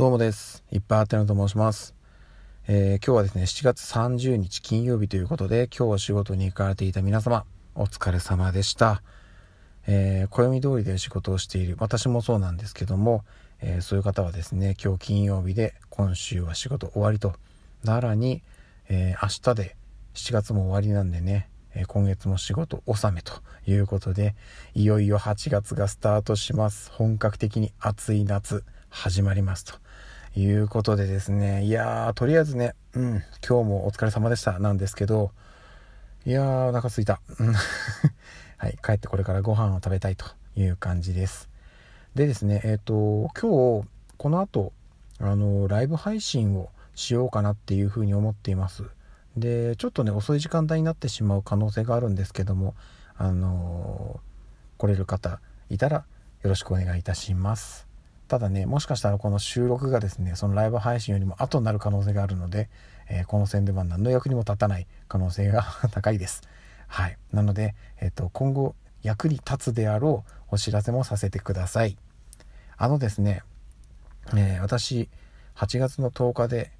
どうもです。いっぱいあてのと申します。えー、今日はですね、7月30日金曜日ということで、今日お仕事に行かれていた皆様、お疲れ様でした。えー、暦通りで仕事をしている、私もそうなんですけども、えー、そういう方はですね、今日金曜日で今週は仕事終わりと、さらに、え明日で7月も終わりなんでね、え今月も仕事納めということで、いよいよ8月がスタートします。本格的に暑い夏始まりますと。いうことでですね、いやー、とりあえずね、うん、今日もお疲れ様でしたなんですけど、いやー、お腹すいた。はい、帰ってこれからご飯を食べたいという感じです。でですね、えっ、ー、と、今日、この後、あの、ライブ配信をしようかなっていうふうに思っています。で、ちょっとね、遅い時間帯になってしまう可能性があるんですけども、あの来れる方いたらよろしくお願いいたします。ただねもしかしたらこの収録がですねそのライブ配信よりも後になる可能性があるので、えー、この宣伝は何の役にも立たない可能性が 高いです。はい。なので、えーと、今後役に立つであろうお知らせもさせてください。あのですね、えー、私8月の10日で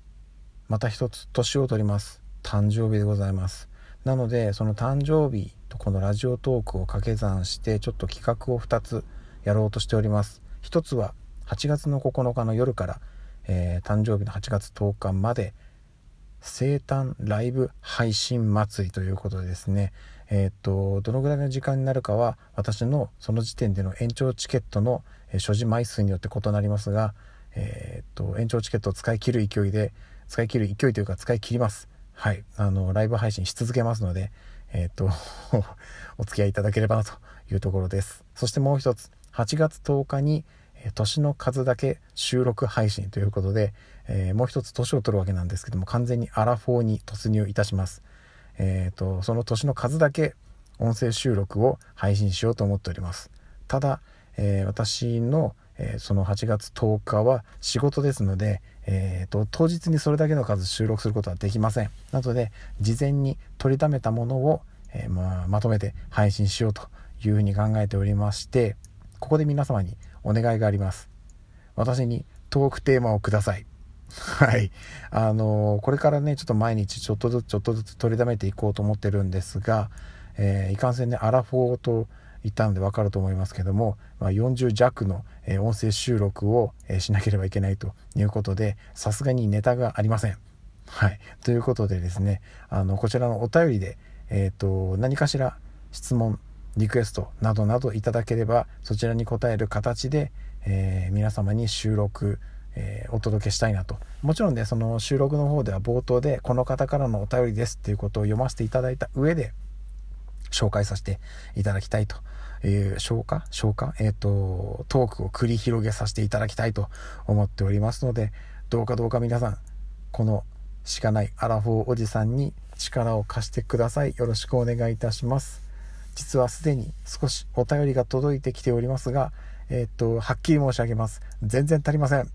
また一つ年を取ります。誕生日でございます。なのでその誕生日とこのラジオトークを掛け算してちょっと企画を2つやろうとしております。一つは8月の9日の夜から、えー、誕生日の8月10日まで生誕ライブ配信祭りということでですね。えー、っとどのぐらいの時間になるかは私のその時点での延長チケットの、所持枚数によって異なりますが、えー、っと延長チケットを使い切る勢いで使い切る勢いというか使い切ります。はい。あのライブ配信し続けますのでえっと お付き合いいただければなというところです。そしてもう一つ8月10日に年の数だけ収録配信ということで、えー、もう一つ年を取るわけなんですけども完全にアラフォーに突入いたします。えーと、その年の数だけ音声収録を配信しようと思っております。ただ、えー、私の、えー、その8月10日は仕事ですので、えーと、当日にそれだけの数収録することはできません。なので事前に取りためたものを、えまあ、まとめて配信しようというふうに考えておりましてここで皆様にお願いがあります。私にトークテーマをください。はい。あのー、これからね、ちょっと毎日ちょっとずつちょっとずつ取りだめていこうと思ってるんですが、えー、いかんせんね、アラフォーと言ったのでわかると思いますけども、まあ、40弱の、え、音声収録を、えしなければいけないということで、さすがにネタがありません。はい。ということでですね、あの、こちらのお便りで、えっ、と、何かしら質問、リクエストなどなどいただければそちらに答える形で、えー、皆様に収録、えー、お届けしたいなと。もちろんねその収録の方では冒頭でこの方からのお便りですっていうことを読ませていただいた上で紹介させていただきたいという消化？消化？えっ、ー、とトークを繰り広げさせていただきたいと思っておりますのでどうかどうか皆さんこのしかないアラフォーおじさんに力を貸してください。よろしくお願いいたします。実はすでに少しお便りが届いてきておりますが、えー、っと、はっきり申し上げます。全然足りません。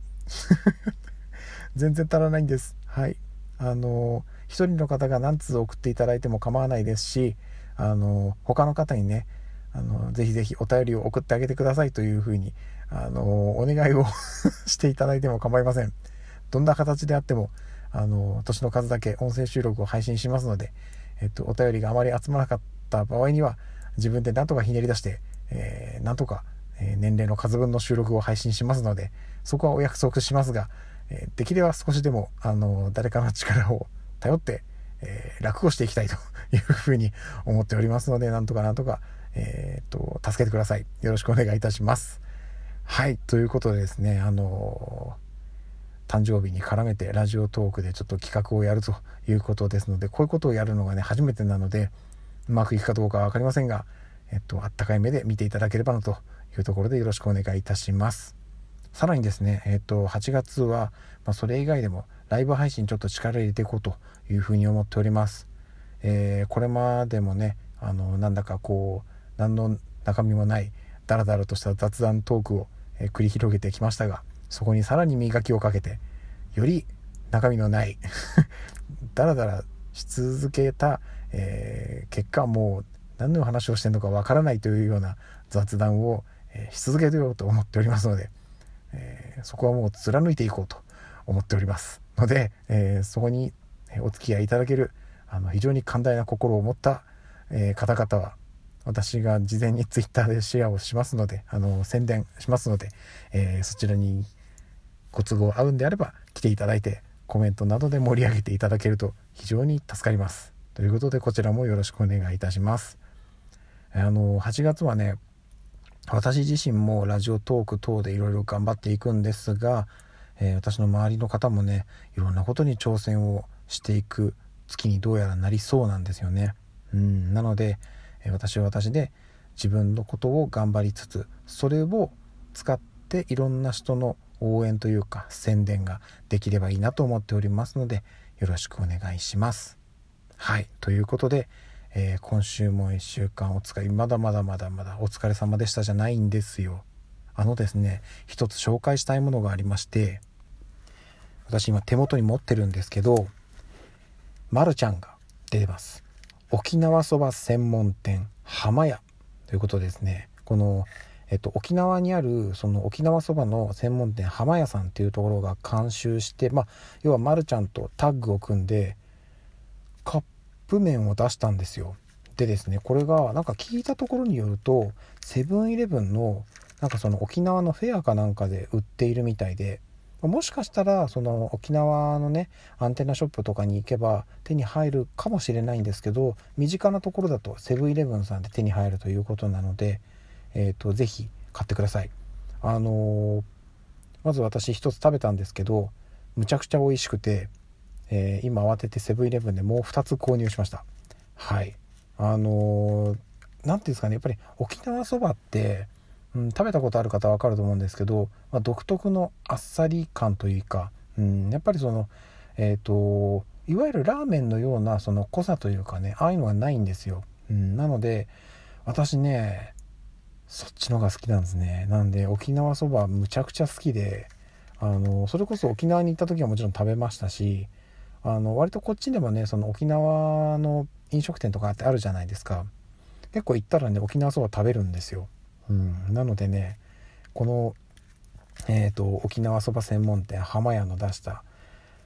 全然足らないんです。はい。あの、一人の方が何通送っていただいても構わないですし、あの、他の方にね、あの、ぜひぜひお便りを送ってあげてくださいというふうに、あの、お願いを していただいても構いません。どんな形であっても、あの、年の数だけ音声収録を配信しますので、えっと、お便りがあまり集まらなかったた場合には、自分でなんとかひねり出して、えー、なんとか、年齢の数分の収録を配信しますので、そこはお約束しますが、えできれば少しでも、あの、誰かの力を頼って、えー、楽をしていきたいというふうに思っておりますので、なんとかなんとか、えー、と、助けてください。よろしくお願いいたします。はい、ということでですね、あの誕生日に絡めてラジオトークでちょっと企画をやるということですので、こういうことをやるのがね、初めてなので、うまくいくかどうかは分かりませんが、えっと、あったかい目で見ていただければなというところでよろしくお願いいたします。さらにですね、えっと、8月は、まあ、それ以外でもライブ配信ちょっと力入れていこうというふうに思っております。えー、これまでもね、あの、なんだかこう、何の中身もない、ダラダラとした雑談トークを、えー、繰り広げてきましたが、そこにさらに磨きをかけて、より中身のない ダラダラし続けた、えー、結果もう何の話をしてるのかわからないというような雑談を、え、し続けようと思っておりますので、えー、そこはもう貫いていこうと思っておりますので、え、そこにお付き合いいただけるあの非常に寛大な心を持った、え、方々は私が事前にツイッターでシェアをしますのであの宣伝しますので、え、そちらにご都合合うんであれば来ていただいてコメントなどで盛り上げていただけると非常に助かります。ということでこちらもよろしくお願いいたしますあの8月はね私自身もラジオトーク等でいろいろ頑張っていくんですが、えー、私の周りの方もねいろんなことに挑戦をしていく月にどうやらなりそうなんですよね。うんなので、え、私は私で自分のことを頑張りつつそれを使っていろんな人の応援というか宣伝ができればいいなと思っておりますのでよろしくお願いします。はい。ということで、えー、今週も1週間お疲れ。まだまだまだまだお疲れ様でしたじゃないんですよ。あのですね一つ紹介したいものがありまして私今手元に持ってるんですけどまるちゃんが出てます。沖縄そば専門店浜屋。ということですね。このえっと、沖縄にあるその沖縄そばの専門店浜屋さんっていうところが監修してまあ要はまるちゃんとタッグを組んでプ麺を出したんですよ。でですねこれがなんか聞いたところによるとセブンイレブンのなんかその沖縄のフェアかなんかで売っているみたいでもしかしたらその沖縄のねアンテナショップとかに行けば手に入るかもしれないんですけど身近なところだとセブンイレブンさんで手に入るということなので、えーと、ぜひ買ってください。あのー、まず私一つ食べたんですけどむちゃくちゃ美味しくてえー、今慌ててセブンイレブンでもう2つ購入しました。はい。あの何、ー、ていうんですかね。やっぱり沖縄そばって、うん、食べたことある方は分かると思うんですけど、まあ、独特のあっさり感というか、うん、やっぱりそのえっ、ー、といわゆるラーメンのようなその濃さというかねああいうのがないんですよ、うん、なので私ねそっちのが好きなんですね。なんで沖縄そばむちゃくちゃ好きであのそれこそ沖縄に行った時はもちろん食べましたしあの割とこっちでもねその沖縄の飲食店とかってあるじゃないですか。結構行ったらね沖縄そば食べるんですよ、うん、なのでねこのえっ、ー、と沖縄そば専門店浜屋の出した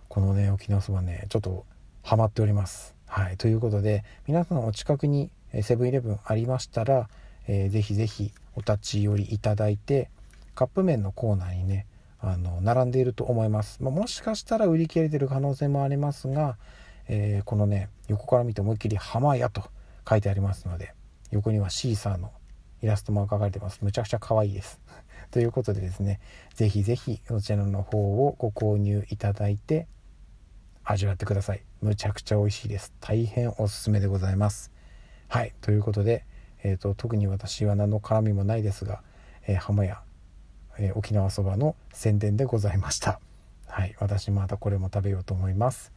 このね沖縄そばねちょっとハマっております。はい。ということで皆さんお近くにセブンイレブンありましたら、えー、ぜひぜひお立ち寄りいただいてカップ麺のコーナーにねあの並んでいると思います、まあ、もしかしたら売り切れてる可能性もありますが、えー、このね横から見て思いっきり「浜屋」と書いてありますので横にはシーサーのイラストも描かれてます。むちゃくちゃ可愛いです。ということでですね是非是非そちらの方をご購入いただいて味わってください。むちゃくちゃ美味しいです。大変おすすめでございます。はい。ということで、えーと、特に私は何の絡みもないですが、えー、浜屋えー、沖縄そばの宣伝でございました。はい、私またこれも食べようと思います。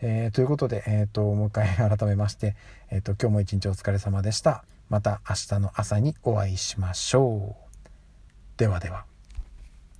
えー、ということで、えーと、もう一回 改めまして、えーと、今日も一日お疲れ様でした。また明日の朝にお会いしましょう。ではでは。